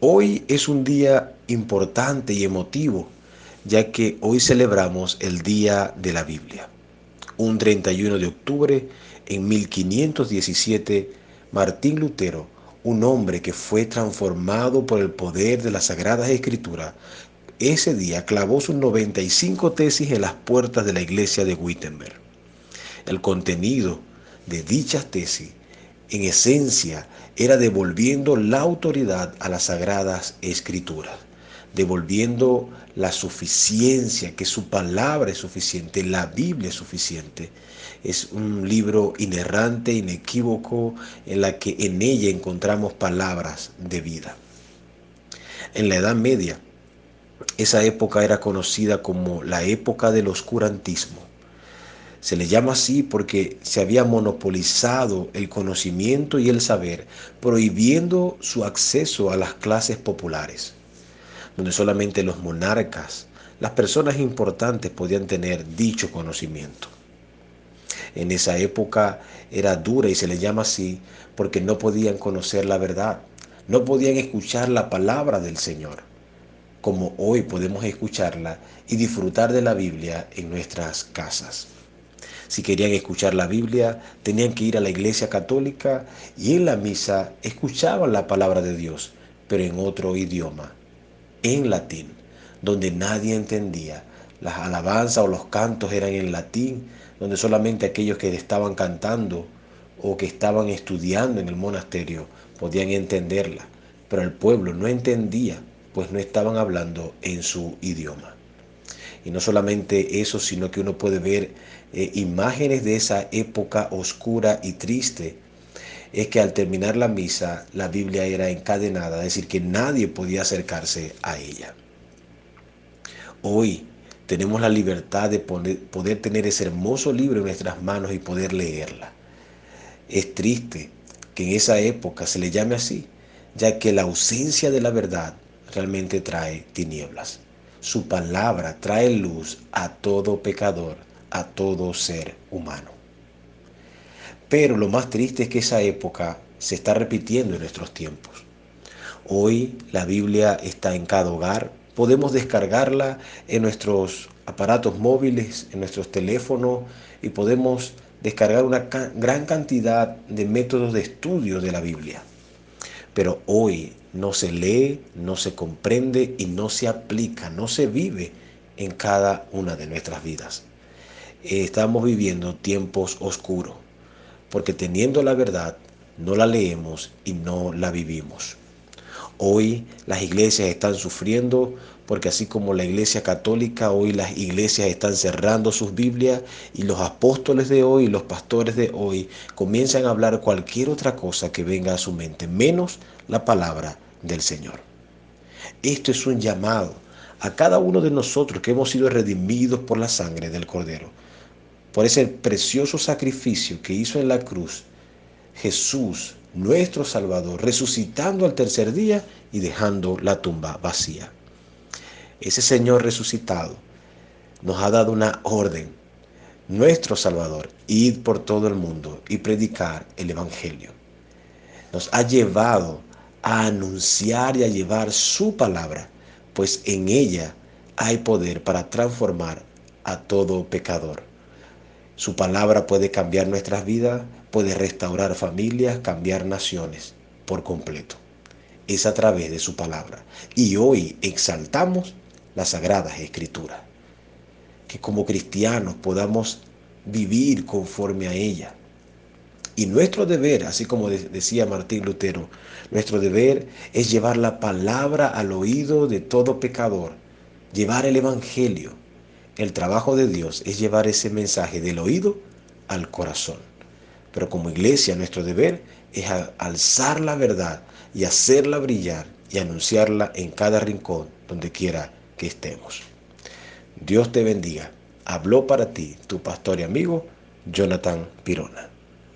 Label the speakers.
Speaker 1: Hoy es un día importante y emotivo, ya que hoy celebramos el Día de la Biblia. Un 31 de octubre, en 1517, Martín Lutero, un hombre que fue transformado por el poder de las Sagradas Escrituras, ese día clavó sus 95 tesis en las puertas de la iglesia de Wittenberg. El contenido de dichas tesis en esencia era devolviendo la autoridad a las sagradas escrituras, devolviendo la suficiencia, que su palabra es suficiente, la Biblia es suficiente. Es un libro inerrante, inequívoco, en la que en ella encontramos palabras de vida. En la Edad Media, esa época era conocida como la época del oscurantismo se le llama así porque se había monopolizado el conocimiento y el saber, prohibiendo su acceso a las clases populares, donde solamente los monarcas, las personas importantes podían tener dicho conocimiento. En esa época era dura y se le llama así porque no podían conocer la verdad, no podían escuchar la palabra del Señor, como hoy podemos escucharla y disfrutar de la Biblia en nuestras casas. Si querían escuchar la Biblia, tenían que ir a la iglesia católica y en la misa escuchaban la palabra de Dios, pero en otro idioma, en latín, donde nadie entendía. Las alabanzas o los cantos eran en latín, donde solamente aquellos que estaban cantando o que estaban estudiando en el monasterio podían entenderla, pero el pueblo no entendía, pues no estaban hablando en su idioma. Y no solamente eso, sino que uno puede ver eh, imágenes de esa época oscura y triste. Es que al terminar la misa, la Biblia era encadenada, es decir, que nadie podía acercarse a ella. Hoy tenemos la libertad de poder tener ese hermoso libro en nuestras manos y poder leerla. Es triste que en esa época se le llame así, ya que la ausencia de la verdad realmente trae tinieblas. Su palabra trae luz a todo pecador, a todo ser humano. Pero lo más triste es que esa época se está repitiendo en nuestros tiempos. Hoy la Biblia está en cada hogar, podemos descargarla en nuestros aparatos móviles, en nuestros teléfonos y podemos descargar una gran cantidad de métodos de estudio de la Biblia. Pero hoy no se lee, no se comprende y no se aplica, no se vive en cada una de nuestras vidas. Estamos viviendo tiempos oscuros, porque teniendo la verdad, no la leemos y no la vivimos. Hoy las iglesias están sufriendo porque así como la iglesia católica, hoy las iglesias están cerrando sus Biblias y los apóstoles de hoy, los pastores de hoy comienzan a hablar cualquier otra cosa que venga a su mente, menos la palabra del Señor. Esto es un llamado a cada uno de nosotros que hemos sido redimidos por la sangre del Cordero, por ese precioso sacrificio que hizo en la cruz Jesús, nuestro Salvador, resucitando al tercer día y dejando la tumba vacía. Ese Señor resucitado nos ha dado una orden, nuestro Salvador, ir por todo el mundo y predicar el Evangelio. Nos ha llevado a anunciar y a llevar su palabra, pues en ella hay poder para transformar a todo pecador. Su palabra puede cambiar nuestras vidas, puede restaurar familias, cambiar naciones por completo. Es a través de su palabra. Y hoy exaltamos las sagradas escrituras. Que como cristianos podamos vivir conforme a ella y nuestro deber, así como decía Martín Lutero, nuestro deber es llevar la palabra al oído de todo pecador, llevar el Evangelio. El trabajo de Dios es llevar ese mensaje del oído al corazón. Pero como iglesia nuestro deber es alzar la verdad y hacerla brillar y anunciarla en cada rincón donde quiera que estemos. Dios te bendiga. Habló para ti tu pastor y amigo Jonathan Pirona.